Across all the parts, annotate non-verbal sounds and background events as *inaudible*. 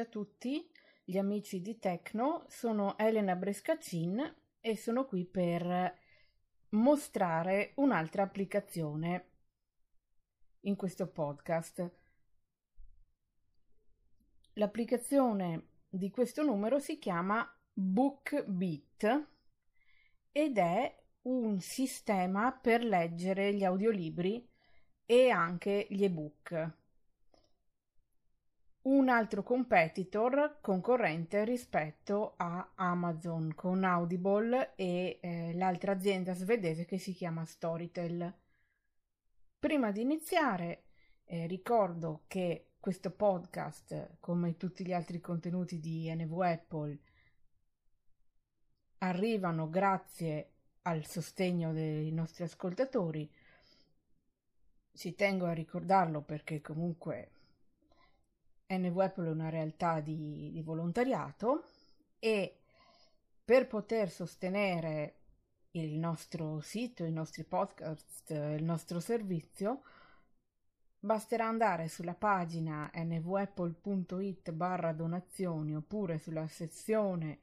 Salve a tutti gli amici di Tecno, sono Elena Brescacin e sono qui per mostrare un'altra applicazione in questo podcast. L'applicazione di questo numero si chiama BookBeat ed è un sistema per leggere gli audiolibri e anche gli ebook un altro competitor concorrente rispetto a Amazon con Audible e eh, l'altra azienda svedese che si chiama Storytel. Prima di iniziare eh, ricordo che questo podcast, come tutti gli altri contenuti di NV Apple, arrivano grazie al sostegno dei nostri ascoltatori. Ci tengo a ricordarlo perché comunque Apple è una realtà di, di volontariato e per poter sostenere il nostro sito, i nostri podcast, il nostro servizio, basterà andare sulla pagina nvapple.it barra donazioni oppure sulla sezione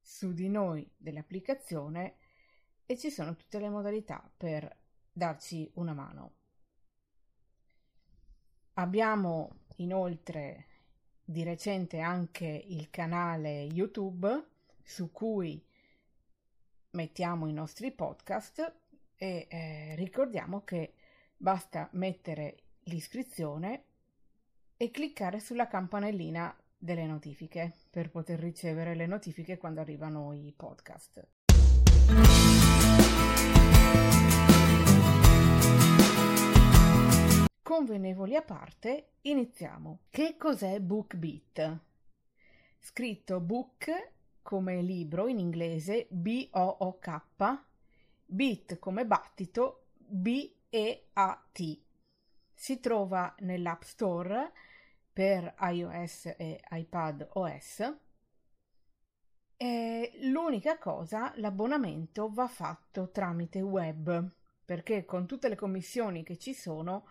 su di noi dell'applicazione e ci sono tutte le modalità per darci una mano. Abbiamo inoltre di recente anche il canale YouTube su cui mettiamo i nostri podcast e eh, ricordiamo che basta mettere l'iscrizione e cliccare sulla campanellina delle notifiche per poter ricevere le notifiche quando arrivano i podcast. Convenevoli a parte, iniziamo. Che cos'è BookBeat? Scritto book come libro in inglese B-O-O-K, beat come battito B-E-A-T. Si trova nell'App Store per iOS e iPad OS. E l'unica cosa, l'abbonamento va fatto tramite web, perché con tutte le commissioni che ci sono,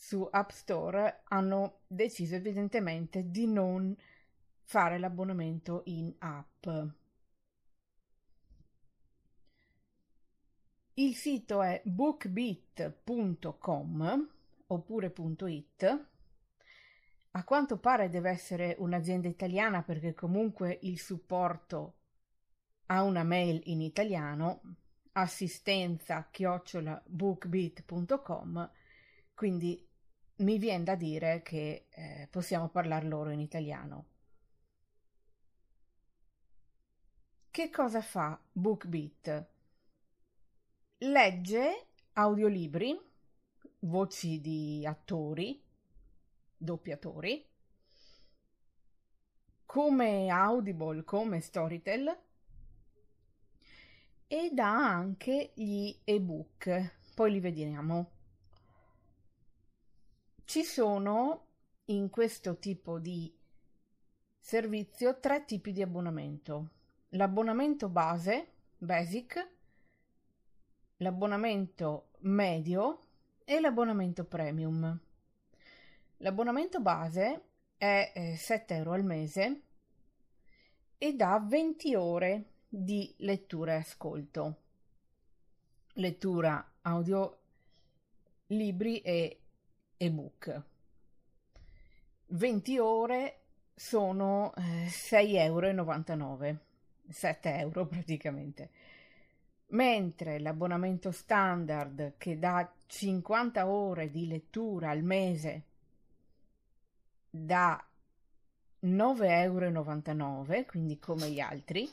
su App Store hanno deciso evidentemente di non fare l'abbonamento in app. Il sito è bookbeat.com oppure .it. A quanto pare deve essere un'azienda italiana perché comunque il supporto ha una mail in italiano assistenza chiocciola bookbeat.com quindi mi viene da dire che eh, possiamo parlare loro in italiano. Che cosa fa BookBeat? Legge audiolibri, voci di attori, doppiatori, come Audible, come Storytel, e dà anche gli ebook, poi li vediamo. Ci sono in questo tipo di servizio tre tipi di abbonamento. L'abbonamento base, basic, l'abbonamento medio e l'abbonamento premium. L'abbonamento base è eh, 7 euro al mese e dà 20 ore di lettura e ascolto. Lettura audio, libri e ebook. 20 ore sono eh, 6,99 euro, 7 euro praticamente. Mentre l'abbonamento standard che dà 50 ore di lettura al mese da 9,99 euro, quindi come gli altri,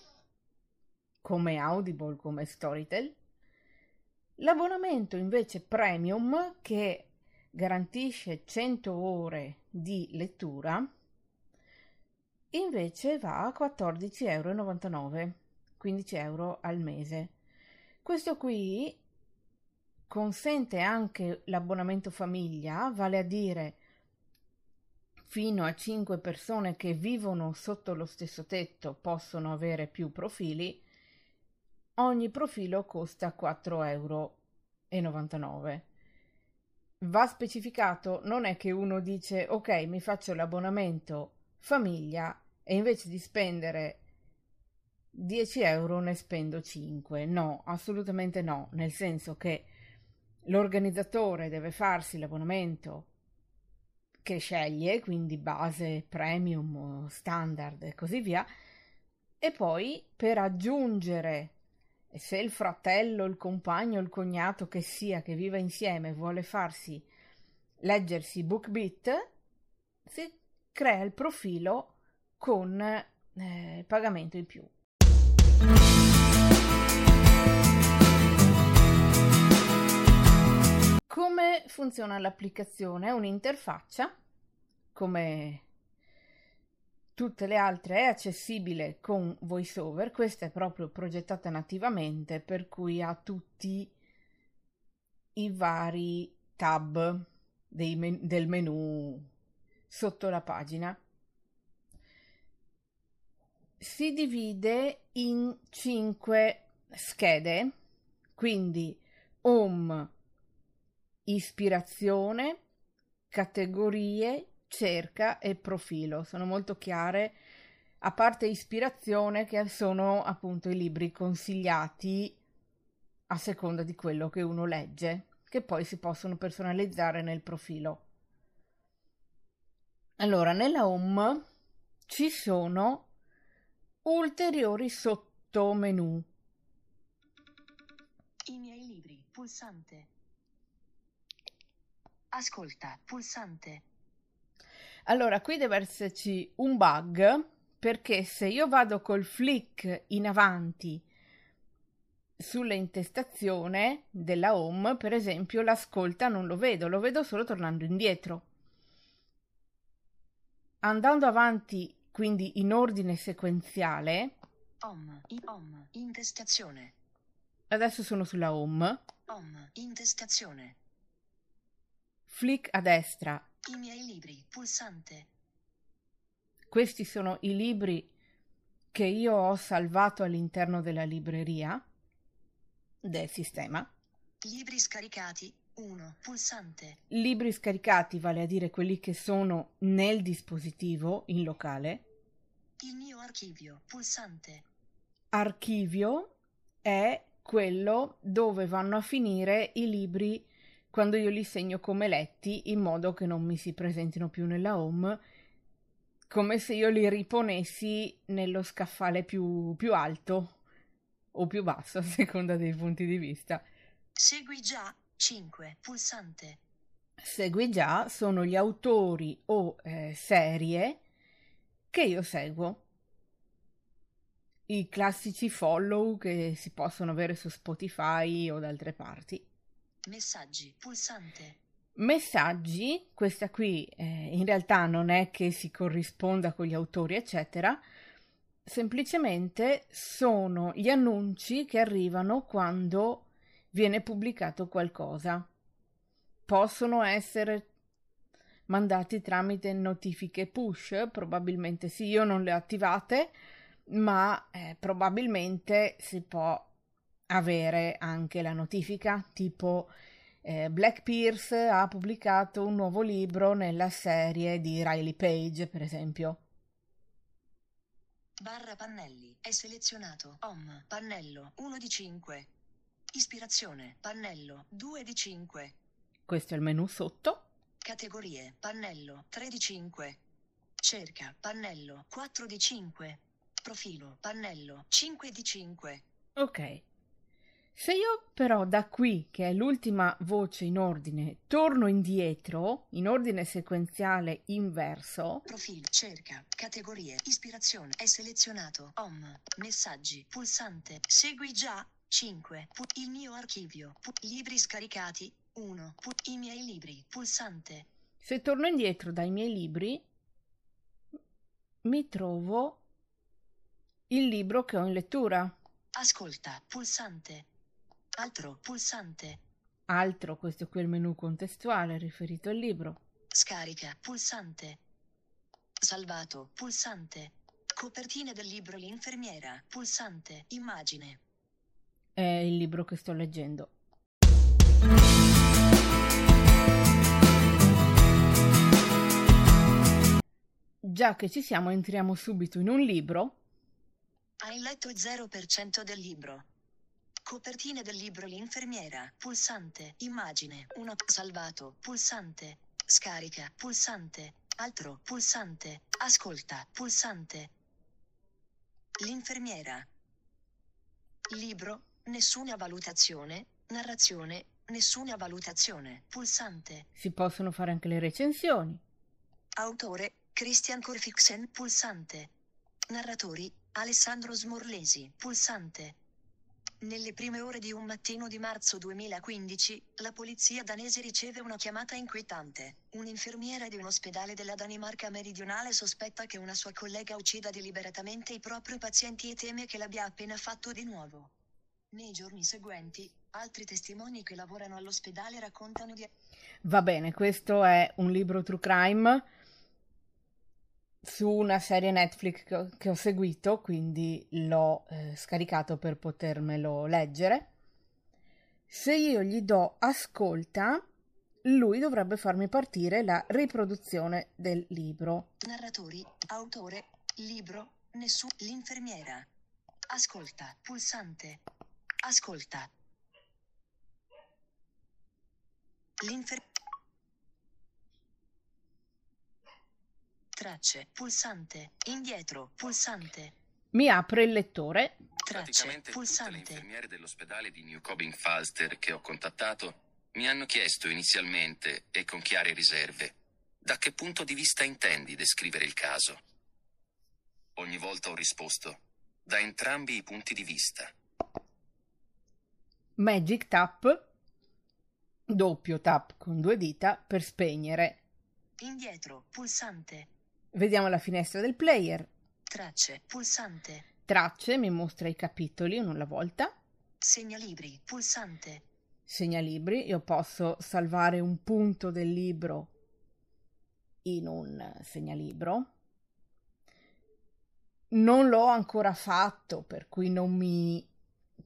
come Audible, come Storytel. L'abbonamento invece premium che garantisce 100 ore di lettura, invece va a 14,99 euro, 15 euro al mese. Questo qui consente anche l'abbonamento famiglia, vale a dire fino a 5 persone che vivono sotto lo stesso tetto possono avere più profili. Ogni profilo costa 4,99 euro va specificato, non è che uno dice ok, mi faccio l'abbonamento famiglia e invece di spendere 10 euro ne spendo 5. No, assolutamente no, nel senso che l'organizzatore deve farsi l'abbonamento che sceglie, quindi base, premium, standard e così via, e poi per aggiungere, se il fratello, il compagno, il cognato che sia che viva insieme vuole farsi leggersi BookBeat, si crea il profilo con eh, pagamento in più. Come funziona l'applicazione? Un'interfaccia, come tutte le altre, è accessibile con VoiceOver, questa è proprio progettata nativamente, per cui ha tutti i vari tab men- del menu sotto la pagina. Si divide in cinque schede, quindi home, ispirazione, categorie, cerca e profilo. Sono molto chiare, a parte ispirazione, che sono appunto i libri consigliati a seconda di quello che uno legge, che poi si possono personalizzare nel profilo. Allora, nella home ci sono ulteriori sottomenu. I miei libri, pulsante. Ascolta, pulsante. Allora, qui deve esserci un bug perché se io vado col flick in avanti sull'intestazione della home, per esempio, l'ascolta non lo vedo, lo vedo solo tornando indietro. Andando avanti, quindi in ordine sequenziale. Home, home, intestazione. Adesso sono sulla home. Home, intestazione. Flick a destra. I miei libri, pulsante. Questi sono i libri che io ho salvato all'interno della libreria del sistema. Libri scaricati, 1, pulsante. Libri scaricati vale a dire quelli che sono nel dispositivo in locale. Il mio archivio, pulsante. Archivio è quello dove vanno a finire i libri quando io li segno come letti in modo che non mi si presentino più nella home, come se io li riponessi nello scaffale più, più alto o più basso *laughs* a seconda dei punti di vista. Segui già 5 pulsante. Segui già sono gli autori o eh, serie che io seguo. I classici follow che si possono avere su Spotify o da altre parti. Messaggi, pulsante. Messaggi, questa qui eh, in realtà non è che si corrisponda con gli autori, eccetera, semplicemente sono gli annunci che arrivano quando viene pubblicato qualcosa. Possono essere mandati tramite notifiche push? Probabilmente sì, io non le ho attivate, ma eh, probabilmente si può avere anche la notifica, tipo eh, Black Pierce ha pubblicato un nuovo libro nella serie di Riley Page, per esempio. Barra pannelli, è selezionato. Home, pannello, 1 di 5. Ispirazione, pannello, 2 di 5. Questo è il menu sotto. Categorie, pannello, 3 di 5. Cerca, pannello, 4 di 5. Profilo, pannello, 5 di 5. Ok. Se io però da qui, che è l'ultima voce in ordine, torno indietro, in ordine sequenziale inverso. Profilo, cerca, categorie, ispirazione, è selezionato, home, messaggi, pulsante, segui già, 5, pu- il mio archivio, pu- libri scaricati, 1, pu- i miei libri, pulsante. Se torno indietro dai miei libri, mi trovo il libro che ho in lettura. Ascolta, pulsante. Altro, pulsante. Altro, questo qui è il menu contestuale riferito al libro. Scarica, pulsante. Salvato, pulsante. Copertina del libro L'infermiera, pulsante. Immagine. È il libro che sto leggendo. già che ci siamo, entriamo subito in un libro. Hai letto il 0% del libro. Copertina del libro L'infermiera, pulsante, immagine, una salvato, pulsante, scarica, pulsante, altro, pulsante, ascolta, pulsante. L'infermiera. Libro, nessuna valutazione, narrazione, nessuna valutazione, pulsante. Si possono fare anche le recensioni. Autore, Christian Corfixen, pulsante. Narratori, Alessandro Smorlesi, pulsante. Nelle prime ore di un mattino di marzo 2015, la polizia danese riceve una chiamata inquietante. Un'infermiera di un ospedale della Danimarca meridionale sospetta che una sua collega uccida deliberatamente i propri pazienti e teme che l'abbia appena fatto di nuovo. Nei giorni seguenti, altri testimoni che lavorano all'ospedale raccontano di... Va bene, questo è un libro true crime su una serie Netflix che ho, che ho seguito, quindi l'ho eh, scaricato per potermelo leggere. Se io gli do ascolta, lui dovrebbe farmi partire la riproduzione del libro. Narratori, autore, libro, nessun... L'infermiera. Ascolta, pulsante. Ascolta. L'infermiera. Tracce, pulsante, indietro, pulsante. Mi apre il lettore. Tracce, Praticamente tutte le pulsante. infermiere dell'ospedale di New Cobing Falster che ho contattato mi hanno chiesto inizialmente, e con chiare riserve, da che punto di vista intendi descrivere il caso. Ogni volta ho risposto, da entrambi i punti di vista. Magic tap, doppio tap con due dita per spegnere. Indietro, pulsante. Vediamo la finestra del player. Tracce, pulsante. Tracce, mi mostra i capitoli uno alla volta. Segnalibri, pulsante. Segnalibri, io posso salvare un punto del libro in un segnalibro. Non l'ho ancora fatto, per cui non mi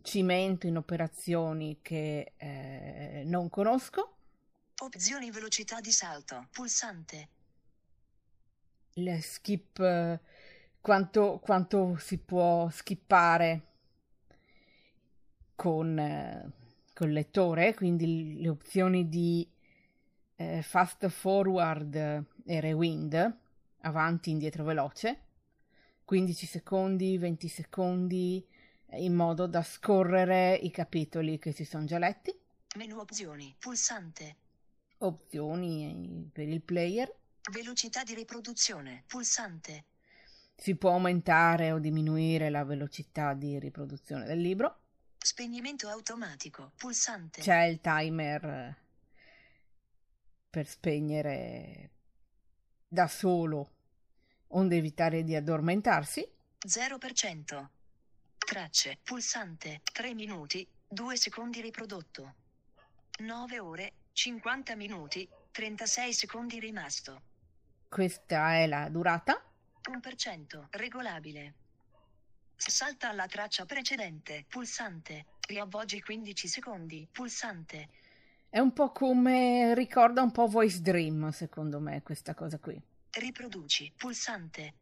cimento in operazioni che eh, non conosco. Opzioni velocità di salto, pulsante. Il skip, eh, quanto, quanto si può skippare con, eh, col lettore, quindi le opzioni di eh, fast forward e rewind, avanti, indietro, veloce, 15 secondi, 20 secondi, eh, in modo da scorrere i capitoli che si sono già letti, Menu opzioni, pulsante. opzioni per il player, Velocità di riproduzione, pulsante. si può aumentare o diminuire la velocità di riproduzione del libro, Spegnimento automatico, pulsante. c'è il timer eh, per spegnere da solo, onde evitare di addormentarsi. 0%. Tracce, pulsante, 3 minuti, 2 secondi riprodotto. 9 ore, 50 minuti, 36 secondi rimasto. Questa è la durata. 1%, regolabile. Salta alla traccia precedente, pulsante. Riavvolgi 15 secondi, pulsante. È un po' come ricorda un po' Voice Dream, secondo me, questa cosa qui. Riproduci, pulsante.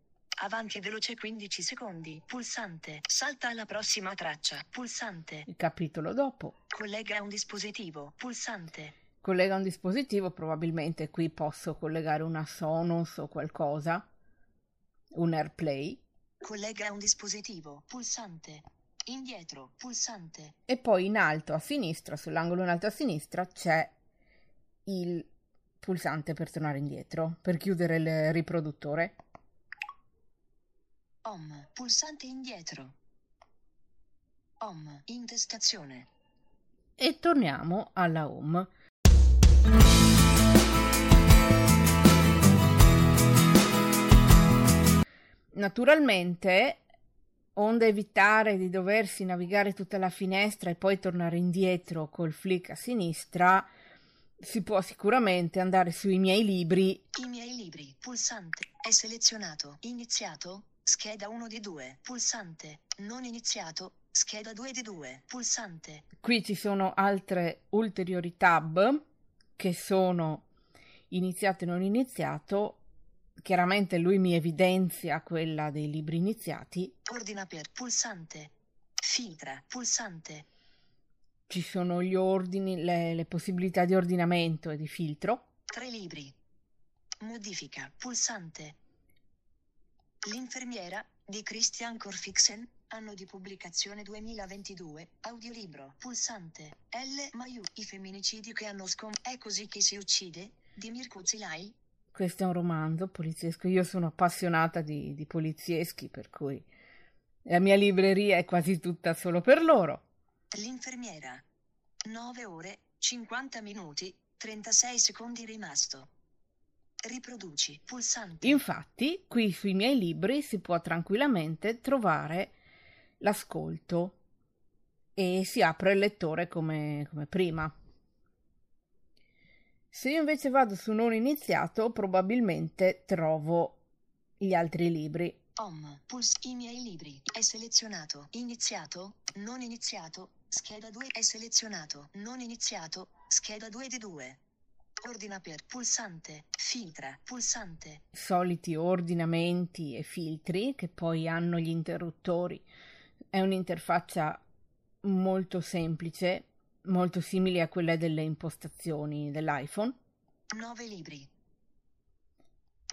Avanti veloce 15 secondi, pulsante. Salta alla prossima traccia, pulsante. Il capitolo dopo. Collega a un dispositivo, pulsante. Collega un dispositivo, probabilmente qui posso collegare una Sonos o qualcosa, un AirPlay, Collega un dispositivo, pulsante. Indietro, pulsante. e poi in alto a sinistra, sull'angolo in alto a sinistra, c'è il pulsante per tornare indietro, per chiudere il riproduttore. Home, pulsante indietro. Home, intestazione. E torniamo alla home. Naturalmente, onde evitare di doversi navigare tutta la finestra e poi tornare indietro col flick a sinistra, si può sicuramente andare sui miei libri I miei libri, pulsante. È selezionato. Iniziato. Scheda 1 di 2. Pulsante. Non iniziato. Scheda 2 di 2. Pulsante. Qui ci sono altre ulteriori tab che sono iniziato e non iniziato, chiaramente lui mi evidenzia quella dei libri iniziati. Ordina per pulsante. Filtra pulsante. Ci sono gli ordini, le, le possibilità di ordinamento e di filtro. Tre libri. Modifica pulsante. L'infermiera di Christian Corfixen, anno di pubblicazione 2022, audiolibro, pulsante, L. Maiu, i femminicidi che hanno scom... È così che si uccide? Di Mirko Zilai? Questo è un romanzo poliziesco, io sono appassionata di, di polizieschi, per cui la mia libreria è quasi tutta solo per loro. L'infermiera. 9 ore, 50 minuti, 36 secondi rimasto. Riproduci, pulsante. Infatti, qui sui miei libri si può tranquillamente trovare l'ascolto e si apre il lettore come, come prima. Se io invece vado su non iniziato, probabilmente trovo gli altri libri. Home, puls, i miei libri, è selezionato, iniziato, non iniziato, scheda 2 è selezionato, non iniziato, scheda 2 di 2. Ordina per pulsante, filtra, pulsante. Soliti ordinamenti e filtri che poi hanno gli interruttori. È un'interfaccia molto semplice, molto simile a quella delle impostazioni dell'iPhone. 9 libri.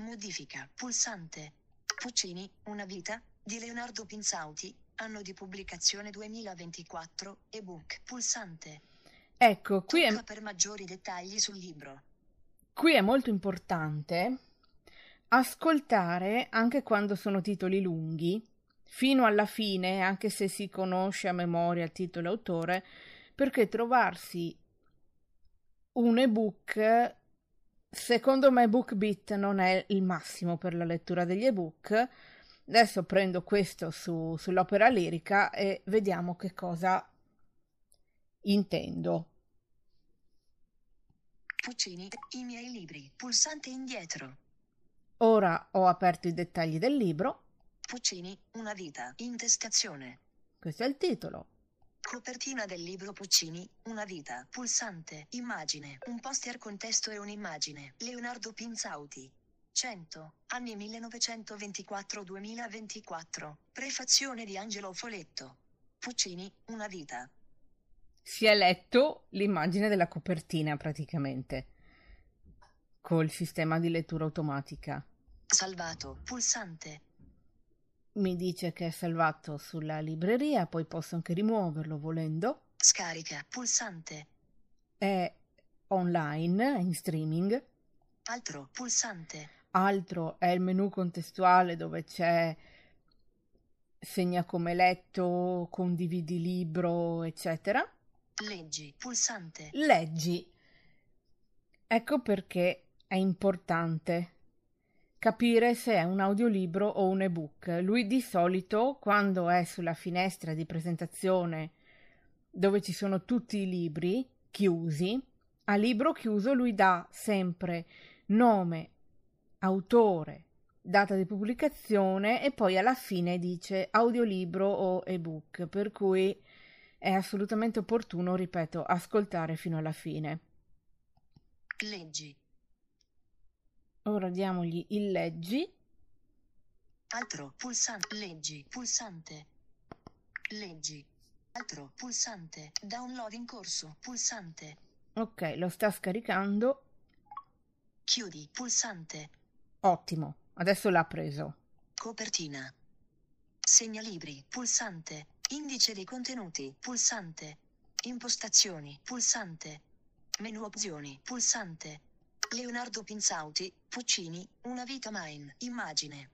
Modifica, pulsante. Puccini, Una vita, di Leonardo Pinzauti, anno di pubblicazione 2024, ebook, pulsante. Ecco, qui Tocca è, per maggiori dettagli sul libro. qui è molto importante ascoltare anche quando sono titoli lunghi, fino alla fine, anche se si conosce a memoria il titolo e autore, perché trovarsi un ebook, secondo me BookBeat non è il massimo per la lettura degli ebook. Adesso prendo questo su- sull'opera lirica e vediamo che cosa intendo. Puccini, i miei libri, pulsante indietro. Ora ho aperto i dettagli del libro, Puccini, Una vita, intestazione. questo è il titolo. Copertina del libro Puccini, Una vita, pulsante, immagine, un poster con testo e un'immagine. Leonardo Pinzauti. 100, anni 1924-2024. Prefazione di Angelo Foletto. Puccini, Una vita. Si è letto l'immagine della copertina praticamente, col sistema di lettura automatica. Salvato, pulsante. Mi dice che è salvato sulla libreria, poi posso anche rimuoverlo volendo. Scarica, pulsante. È online, in streaming. Altro, pulsante. Altro è il menu contestuale dove c'è segna come letto, condividi libro, eccetera. Leggi, pulsante. Leggi. Ecco perché è importante capire se è un audiolibro o un ebook. Lui di solito, quando è sulla finestra di presentazione dove ci sono tutti i libri chiusi, a libro chiuso lui dà sempre nome, autore, data di pubblicazione e poi alla fine dice audiolibro o ebook, per cui è assolutamente opportuno, ripeto, ascoltare fino alla fine. Leggi. Ora diamogli il leggi. Altro, pulsante. Leggi, pulsante. Leggi. Altro, pulsante. Download in corso, pulsante. Ok, lo sta scaricando. Chiudi, pulsante. Ottimo, adesso l'ha preso. Copertina. Segnalibri, pulsante. Indice dei contenuti, pulsante. Impostazioni, pulsante. Menu opzioni, pulsante. Leonardo Pinzauti, Puccini, Una vita mine, immagine.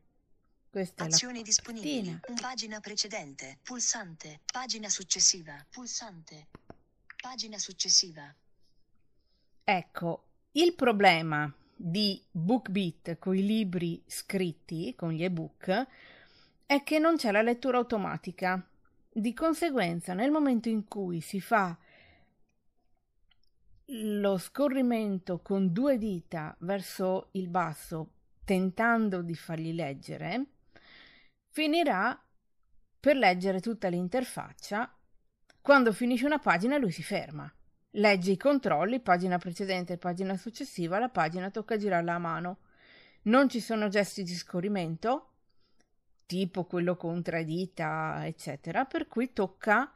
Questa è la Azioni disponibili. pagina precedente. Pulsante. Pagina successiva. Pulsante. Pagina successiva. Ecco, il problema di BookBeat con i libri scritti, con gli ebook, è che non c'è la lettura automatica. Di conseguenza, nel momento in cui si fa lo scorrimento con due dita verso il basso, tentando di fargli leggere, finirà per leggere tutta l'interfaccia. Quando finisce una pagina lui si ferma. Legge i controlli, pagina precedente e pagina successiva, la pagina tocca girarla a mano. non ci sono gesti di scorrimento, tipo quello contraddita, eccetera, per cui tocca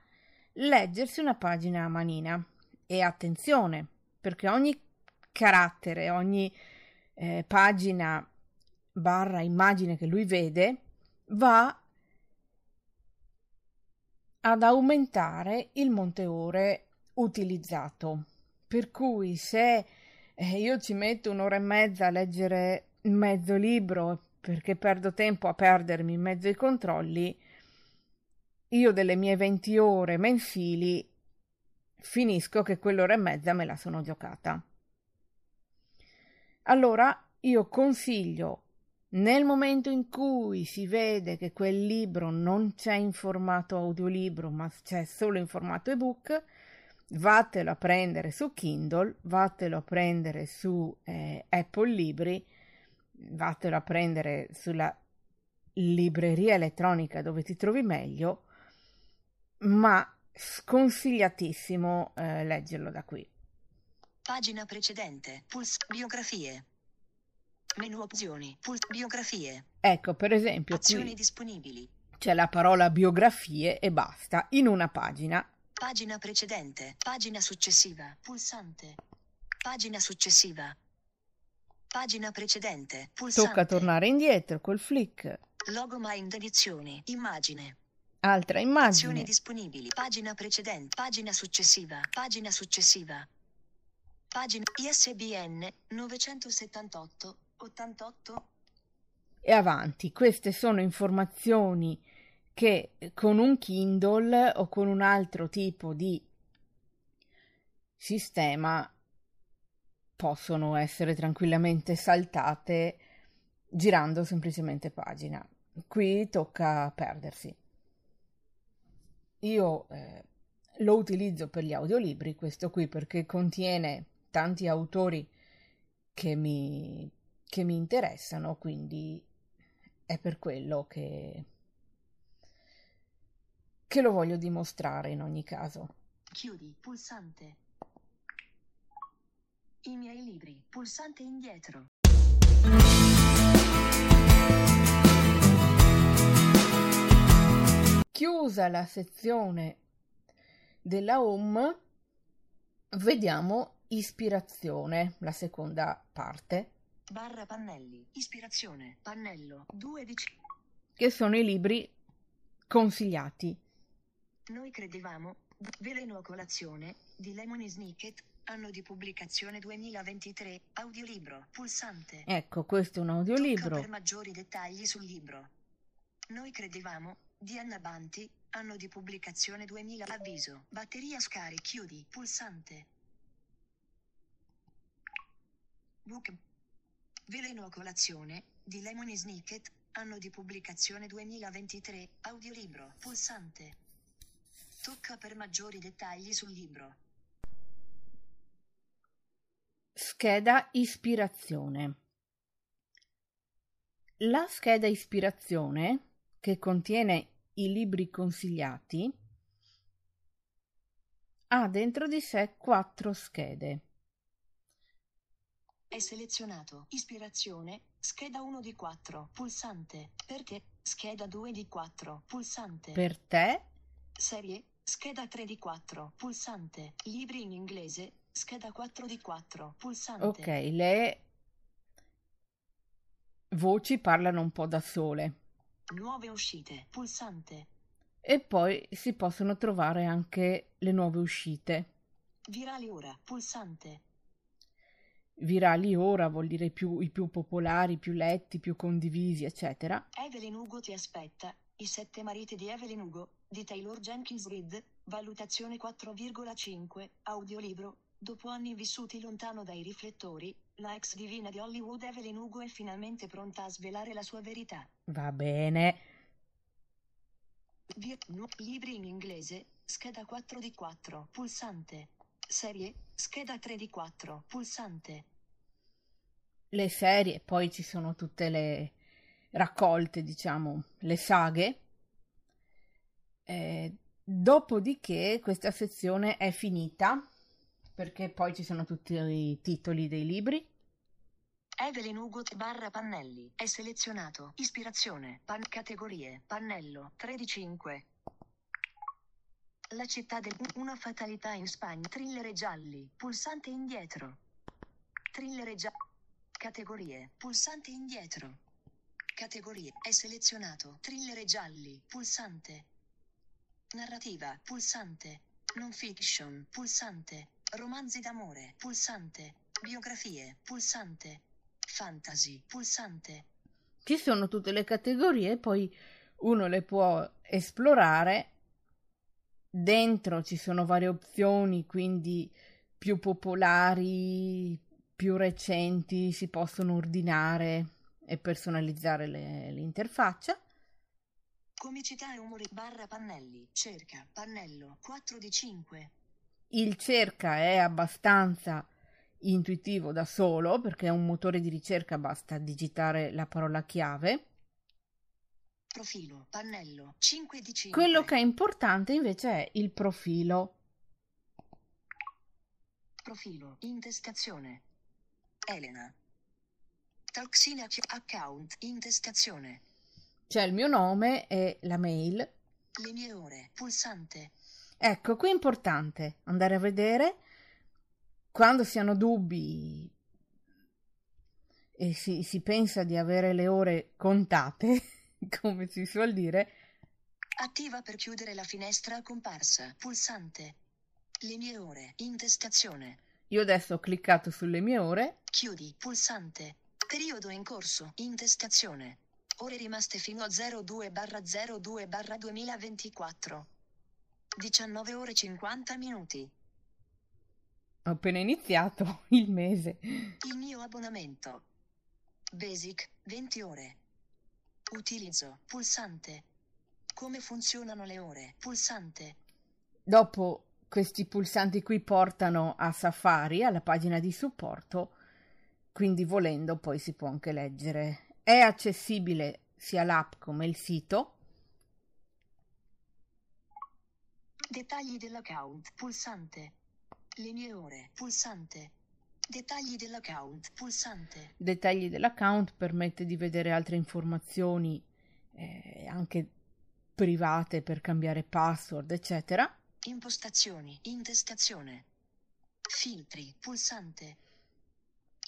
leggersi una pagina a manina. E attenzione, perché ogni carattere, ogni eh, pagina barra immagine che lui vede va ad aumentare il monte ore utilizzato. Per cui se eh, io ci metto un'ora e mezza a leggere mezzo libro perché perdo tempo a perdermi in mezzo ai controlli, io delle mie 20 ore mensili finisco che quell'ora e mezza me la sono giocata. Allora io consiglio nel momento in cui si vede che quel libro non c'è in formato audiolibro, ma c'è solo in formato ebook, vattelo a prendere su Kindle, vattelo a prendere su eh, Apple Libri, vattelo a prendere sulla libreria elettronica dove ti trovi meglio, ma sconsigliatissimo eh, leggerlo da qui. Pagina precedente, Pulse biografie. Menu opzioni, Pulse biografie. Ecco, per esempio, Azioni qui disponibili. c'è la parola biografie e basta in una pagina. Pagina precedente, pagina successiva, pulsante. Pagina successiva. Pagina precedente, pulsante. Tocca tornare indietro col flick. Logo Mind edizioni, immagine. Altra Azioni immagine. disponibili. Pagina precedente. Pagina successiva. Pagina successiva. Pagina ISBN 978 88 e avanti. Queste sono informazioni che con un Kindle o con un altro tipo di sistema possono essere tranquillamente saltate girando semplicemente pagina. Qui tocca perdersi. Io eh, lo utilizzo per gli audiolibri, questo qui perché contiene tanti autori che mi, che mi interessano, quindi è per quello che, che lo voglio dimostrare in ogni caso. Chiudi. Pulsante. I miei libri. Pulsante indietro. Chiusa la sezione della home, vediamo ispirazione, la seconda parte, Barra pannelli. Ispirazione. Pannello. 2 di che sono i libri consigliati. Noi credevamo. Veleno a colazione. Di Lemony Snicket. Anno di pubblicazione 2023. Audiolibro. Pulsante. Ecco, questo è un Tocca audiolibro. per maggiori dettagli sul libro. Noi credevamo. Di Anna Banti. Anno di pubblicazione 2000. Avviso. Batteria scarica. Chiudi. Pulsante. Book. Veleno a colazione. Di Lemony Snicket. Anno di pubblicazione 2023. Audiolibro. Pulsante. Tocca per maggiori dettagli sul libro. Scheda ispirazione. La scheda ispirazione, che contiene i libri consigliati, ha dentro di sé quattro schede. È selezionato. Ispirazione. Scheda 1 di 4. Pulsante. Per te. Scheda 2 di 4. Pulsante. Per te, Serie. Scheda 3 di 4. Pulsante. Libri in inglese. Scheda 4 di 4. Pulsante. ok, le voci parlano un po' da sole Nuove uscite. Pulsante. e poi si possono trovare anche le nuove uscite. Virali ora. Pulsante. Virali ora vuol dire i più, i più popolari, più letti, più condivisi, eccetera. Evelyn Ugo ti aspetta. I sette mariti di Evelyn Ugo. Di Taylor Jenkins Reid. Valutazione 4,5. Audiolibro. Dopo anni vissuti lontano dai riflettori, la ex divina di Hollywood Evelyn Ugo è finalmente pronta a svelare la sua verità. Va bene. Libri in inglese, scheda 4 di 4, pulsante. Serie, scheda 3 di 4, pulsante. le serie, poi ci sono tutte le raccolte, diciamo, le saghe. Eh, dopodiché questa sezione è finita perché poi ci sono tutti i titoli dei libri. Evelyn Ugot barra pannelli. È selezionato. Ispirazione. Pan categorie. Pannello. 13.5. La città del... Una fatalità in Spagna. Thriller gialli. Pulsante indietro. Thriller gialli. Categorie. Pulsante indietro. Categorie. È selezionato. Thriller gialli. Pulsante. Narrativa. Pulsante. Non fiction. Pulsante. Romanzi d'amore. Pulsante. Biografie. Pulsante. Fantasy. Pulsante. Ci sono tutte le categorie, poi uno le può esplorare. Dentro ci sono varie opzioni, quindi più popolari, più recenti, si possono ordinare e personalizzare le, l'interfaccia. Comicità e umore barra pannelli. Cerca. Pannello. 4 di 5. Il cerca è abbastanza intuitivo da solo perché è un motore di ricerca, basta digitare la parola chiave. Profilo. Pannello. 5 di 5. Quello che è importante invece è il profilo. Profilo. Intestazione. Elena. Talksina account. Intestazione. C'è il mio nome e la mail. Le mie ore. Pulsante. Ecco, qui è importante andare a vedere quando si hanno dubbi e si, si pensa di avere le ore contate, *laughs* come si suol dire. Attiva per chiudere la finestra comparsa. Pulsante. Le mie ore. Intestazione. Io adesso ho cliccato sulle mie ore. Chiudi. Pulsante. Periodo in corso. Intestazione. Ore rimaste fino a 02 barra 02 barra 2024. 19 ore 50 minuti. Ho appena iniziato *laughs* il mese. Il mio abbonamento. Basic 20 ore. Utilizzo. Pulsante. Come funzionano le ore? Pulsante. Dopo questi pulsanti qui portano a Safari, alla pagina di supporto, quindi volendo poi si può anche leggere. È accessibile sia l'app come il sito. Dettagli dell'account. Pulsante. Le mie ore. Pulsante. Dettagli dell'account. Pulsante. Dettagli dell'account permette di vedere altre informazioni eh, anche private per cambiare password, eccetera. Impostazioni. Intestazione. Filtri. Pulsante.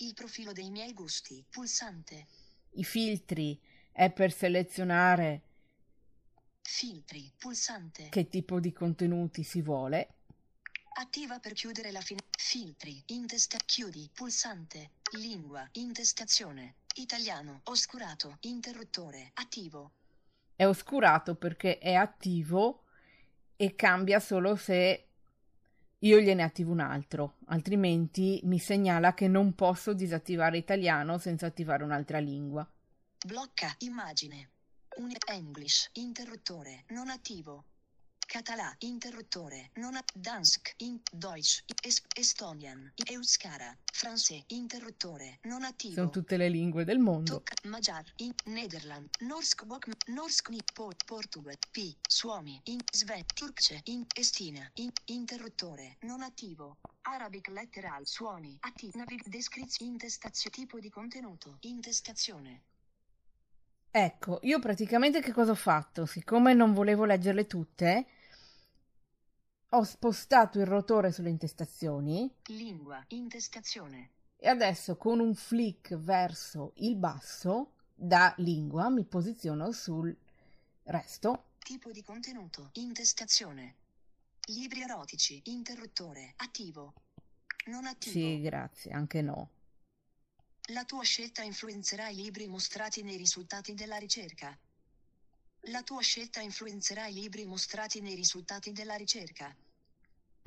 Il profilo dei miei gusti. Pulsante. I filtri è per selezionare Filtri. Pulsante. che tipo di contenuti si vuole. Attiva per chiudere la finestra. Filtri. Intesta. Chiudi. Pulsante. Lingua. Intestazione. Italiano. Oscurato. Interruttore. Attivo. È oscurato perché è attivo e cambia solo se io gliene attivo un altro, altrimenti mi segnala che non posso disattivare italiano senza attivare un'altra lingua. Blocca. Immagine. Un English. Interruttore. Non attivo. Català. Interruttore. Non a- Dansk. In Deutsch. Es- Estonian. Euskara. Francese. Interruttore. Non attivo. Sono tutte le lingue del mondo. Tok, Magyar, in Nederland, Norsk Bok, Norsk Ni, Po, Portugal, P, Suomi, in Sve, Turkce, in Estina, in interruttore, non attivo. Arabic letteral, suoni, attivo, navig, descrizione, intestazione, tipo di contenuto, intestazione. Ecco, io praticamente che cosa ho fatto? Siccome non volevo leggerle tutte, ho spostato il rotore sulle intestazioni Lingua, intestazione. e adesso con un flick verso il basso da lingua mi posiziono sul resto. Tipo di contenuto, intestazione. Libri erotici, interruttore, attivo. Non attivo. Sì, grazie, anche no. La tua scelta influenzerà i libri mostrati nei risultati della ricerca. La tua scelta influenzerà i libri mostrati nei risultati della ricerca.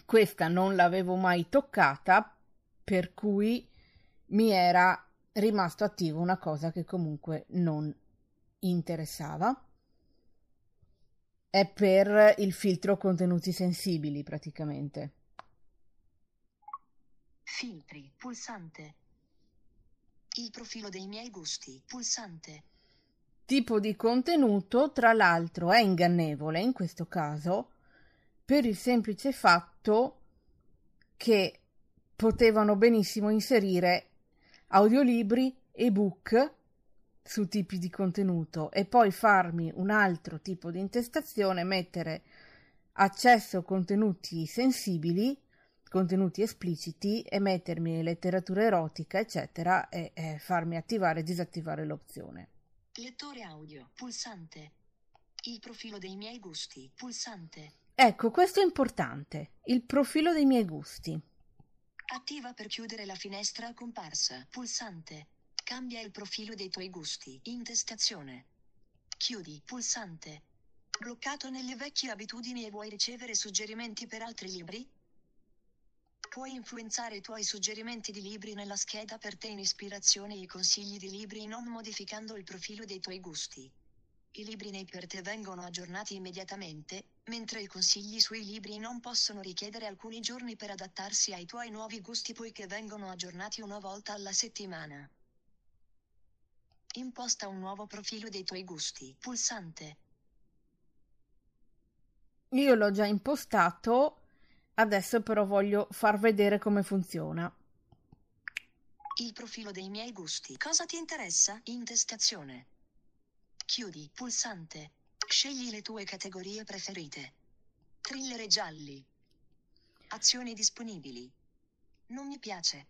Questa non l'avevo mai toccata, per cui mi era rimasto attivo una cosa che comunque non interessava. È per il filtro contenuti sensibili praticamente. Filtri, pulsante. Il profilo dei miei gusti, pulsante. Tipo di contenuto, tra l'altro, è ingannevole in questo caso per il semplice fatto che potevano benissimo inserire audiolibri ebook su tipi di contenuto e poi farmi un altro tipo di intestazione, mettere accesso a contenuti sensibili, contenuti espliciti e mettermi letteratura erotica, eccetera, e, e farmi attivare e disattivare l'opzione. Lettore audio, pulsante. Il profilo dei miei gusti, pulsante. Ecco, questo è importante, il profilo dei miei gusti. Attiva per chiudere la finestra comparsa, pulsante. Cambia il profilo dei tuoi gusti. Intestazione. Chiudi. Pulsante. Bloccato nelle vecchie abitudini e vuoi ricevere suggerimenti per altri libri? Puoi influenzare i tuoi suggerimenti di libri nella scheda per te in ispirazione e consigli di libri non modificando il profilo dei tuoi gusti. I libri nei per te vengono aggiornati immediatamente, mentre i consigli sui libri non possono richiedere alcuni giorni per adattarsi ai tuoi nuovi gusti poiché vengono aggiornati una volta alla settimana. Imposta un nuovo profilo dei tuoi gusti. Pulsante. Io l'ho già impostato, adesso però voglio far vedere come funziona. Il profilo dei miei gusti. Cosa ti interessa? Intestazione. Chiudi. Pulsante. Scegli le tue categorie preferite. Thriller e gialli. Azioni disponibili. Non mi piace.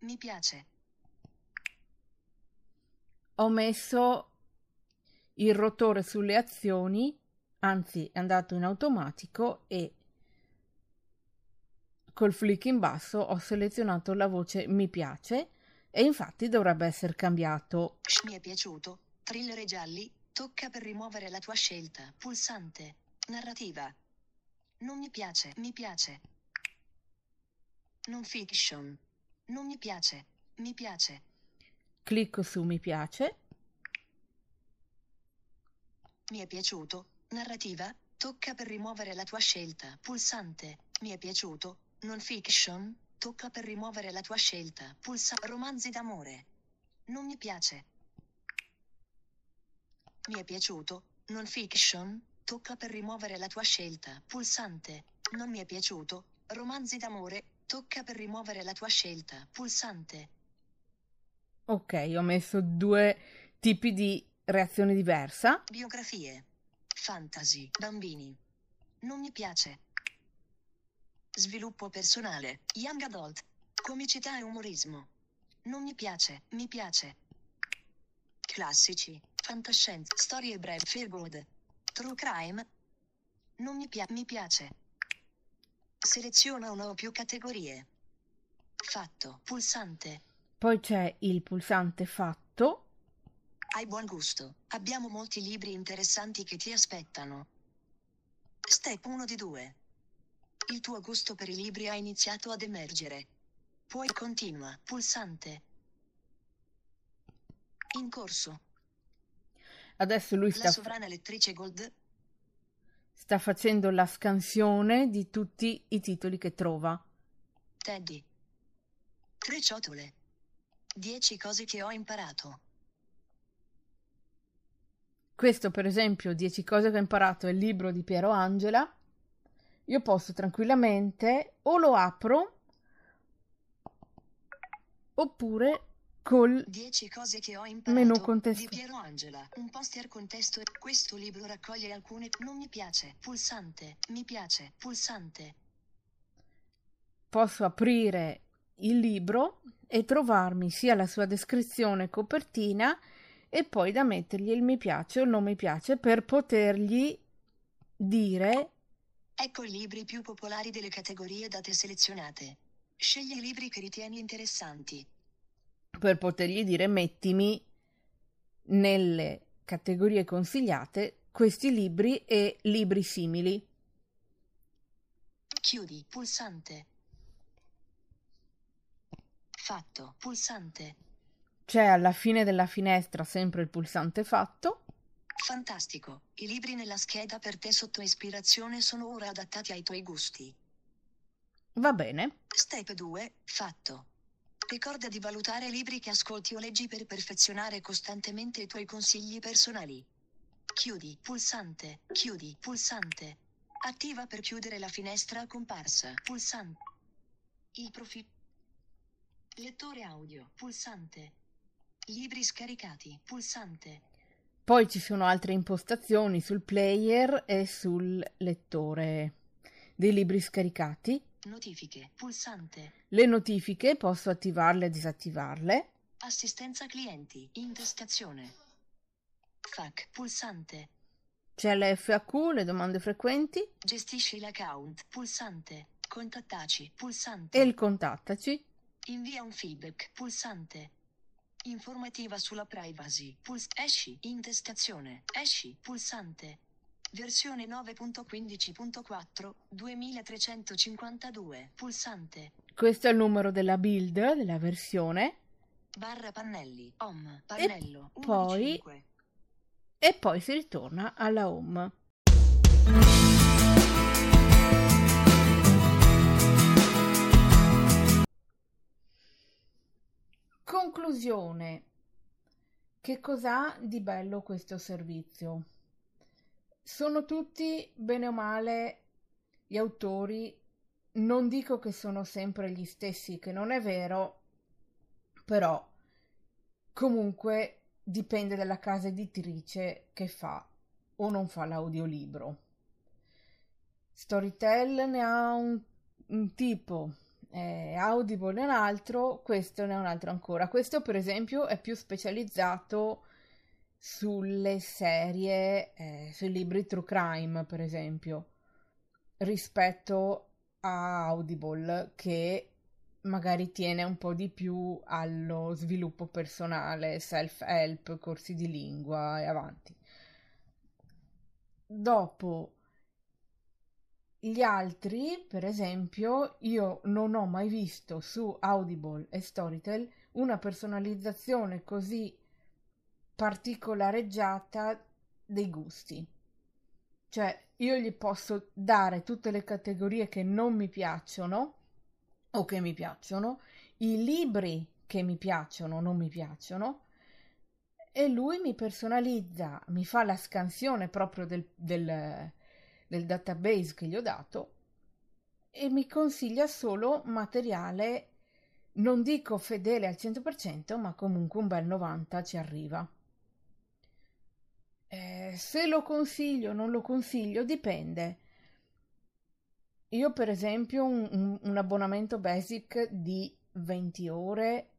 Mi piace ho messo il rotore sulle azioni, anzi è andato in automatico e col flick in basso ho selezionato la voce mi piace e infatti dovrebbe essere cambiato. Mi è piaciuto. Thriller gialli. Tocca per rimuovere la tua scelta. Pulsante. Narrativa. Non mi piace. Mi piace. Non fiction. Non mi piace. Mi piace. Clicco su mi piace. Mi è piaciuto. Narrativa. Tocca per rimuovere la tua scelta. Pulsante. Mi è piaciuto. Non fiction. Tocca per rimuovere la tua scelta. Pulsante. Romanzi d'amore. Non mi piace. Mi è piaciuto. Non fiction. Tocca per rimuovere la tua scelta. Pulsante. Non mi è piaciuto. Romanzi d'amore. Tocca per rimuovere la tua scelta. Pulsante. Ok, ho messo due tipi di reazione diversa. Biografie. Fantasy. Bambini. Non mi piace. Sviluppo personale. Young adult. Comicità e umorismo. Non mi piace. Mi piace. Classici. Fantascienza. Storie brevi. Feel good. True crime. Non mi, pia- mi piace. Seleziona una o più categorie. Fatto. Pulsante. Poi c'è il pulsante fatto. Hai buon gusto. Abbiamo molti libri interessanti che ti aspettano. Step 1 di 2. Il tuo gusto per i libri ha iniziato ad emergere. Puoi continua. Pulsante. In corso. Adesso lui La sta, sovrana lettrice Gold. sta facendo la scansione di tutti i titoli che trova. Teddy. Tre ciotole. Dieci cose che ho imparato. Questo, per esempio, 10 cose che ho imparato è il libro di Piero Angela. Io posso tranquillamente o lo apro oppure col 10 cose che ho imparato Menu contesto. di Piero Angela. Un poster con testo. Questo libro raccoglie alcune. Non mi piace. Pulsante. Mi piace. Pulsante. posso aprire il libro e trovarmi sia la sua descrizione copertina e poi da mettergli il mi piace o non mi piace per potergli dire Ecco i libri più popolari delle categorie da te selezionate. Scegli i libri che ritieni interessanti. per potergli dire mettimi nelle categorie consigliate questi libri e libri simili. Chiudi. Pulsante. Fatto. Pulsante. C'è alla fine della finestra sempre il pulsante fatto. Fantastico. I libri nella scheda per te sotto ispirazione sono ora adattati ai tuoi gusti. Va bene. Step 2. Fatto. Ricorda di valutare i libri che ascolti o leggi per perfezionare costantemente i tuoi consigli personali. Chiudi. Pulsante. Chiudi. Pulsante. Attiva per chiudere la finestra comparsa. Pulsante. Il profilo. Lettore audio. Pulsante. Libri scaricati. Pulsante. Poi ci sono altre impostazioni sul player e sul lettore dei libri scaricati. Notifiche. Pulsante. Le notifiche posso attivarle e disattivarle. Assistenza clienti. Intestazione. FAC. Pulsante. C'è l'FAQ, le domande frequenti Gestisci l'account. Pulsante. Contattaci. Pulsante. e il contattaci. Invia un feedback. Pulsante. Informativa sulla privacy. Puls- esci. Intestazione. Esci. Pulsante. Versione 9.15.4 2352. Pulsante. Questo è il numero della build, della versione. Barra pannelli. Home. Pannello. 1 poi- di 5. E poi si ritorna alla home. Conclusione. Che cos'ha di bello questo servizio? Sono tutti, bene o male, gli autori. Non dico che sono sempre gli stessi, che non è vero, però comunque dipende dalla casa editrice che fa o non fa l'audiolibro. Storytel ne ha un, un tipo, eh, Audible ha un altro, questo ne ha un altro ancora. Questo, per esempio, è più specializzato sulle serie, eh, sui libri true crime, per esempio, rispetto a Audible che magari tiene un po' di più allo sviluppo personale, self-help, corsi di lingua e avanti. Dopo gli altri, per esempio, io non ho mai visto su Audible e Storytel una personalizzazione così particolareggiata dei gusti. Cioè, io gli posso dare tutte le categorie che non mi piacciono o che mi piacciono, i libri che mi piacciono o non mi piacciono, e lui mi personalizza, mi fa la scansione proprio del, del, del database che gli ho dato e mi consiglia solo materiale, non dico fedele al 100%, ma comunque un bel 90% ci arriva. Eh, se lo consiglio o non lo consiglio dipende. Io, per esempio, un, un- abbonamento basic di 20 ore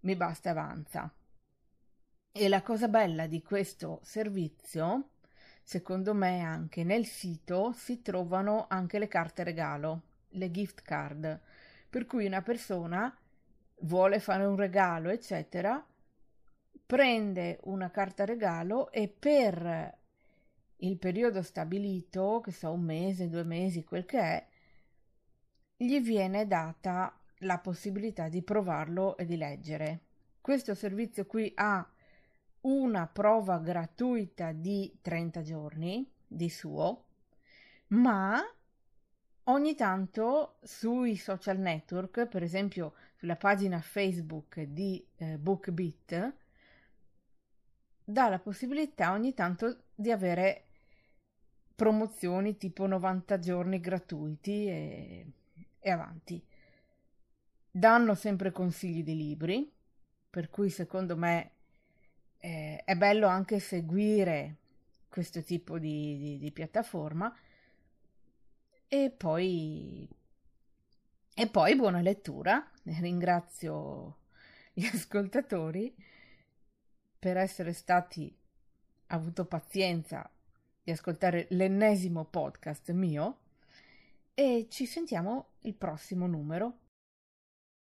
mi basta e avanza. E la cosa bella di questo servizio, secondo me, anche nel sito si trovano anche le carte regalo, le gift card. Per cui una persona vuole fare un regalo, eccetera, prende una carta regalo e per il periodo stabilito, che so, un mese, due mesi, quel che è, gli viene data la possibilità di provarlo e di leggere. Questo servizio qui ha una prova gratuita di 30 giorni di suo, ma ogni tanto sui social network, per esempio sulla pagina Facebook di eh, BookBeat, dà la possibilità ogni tanto di avere promozioni tipo 90 giorni gratuiti e, e avanti. Danno sempre consigli di libri, per cui secondo me eh, è bello anche seguire questo tipo di, di- di piattaforma. E poi, e poi buona lettura. *laughs* Ringrazio gli ascoltatori per essere stati avuto pazienza di ascoltare l'ennesimo podcast mio. E ci sentiamo il prossimo numero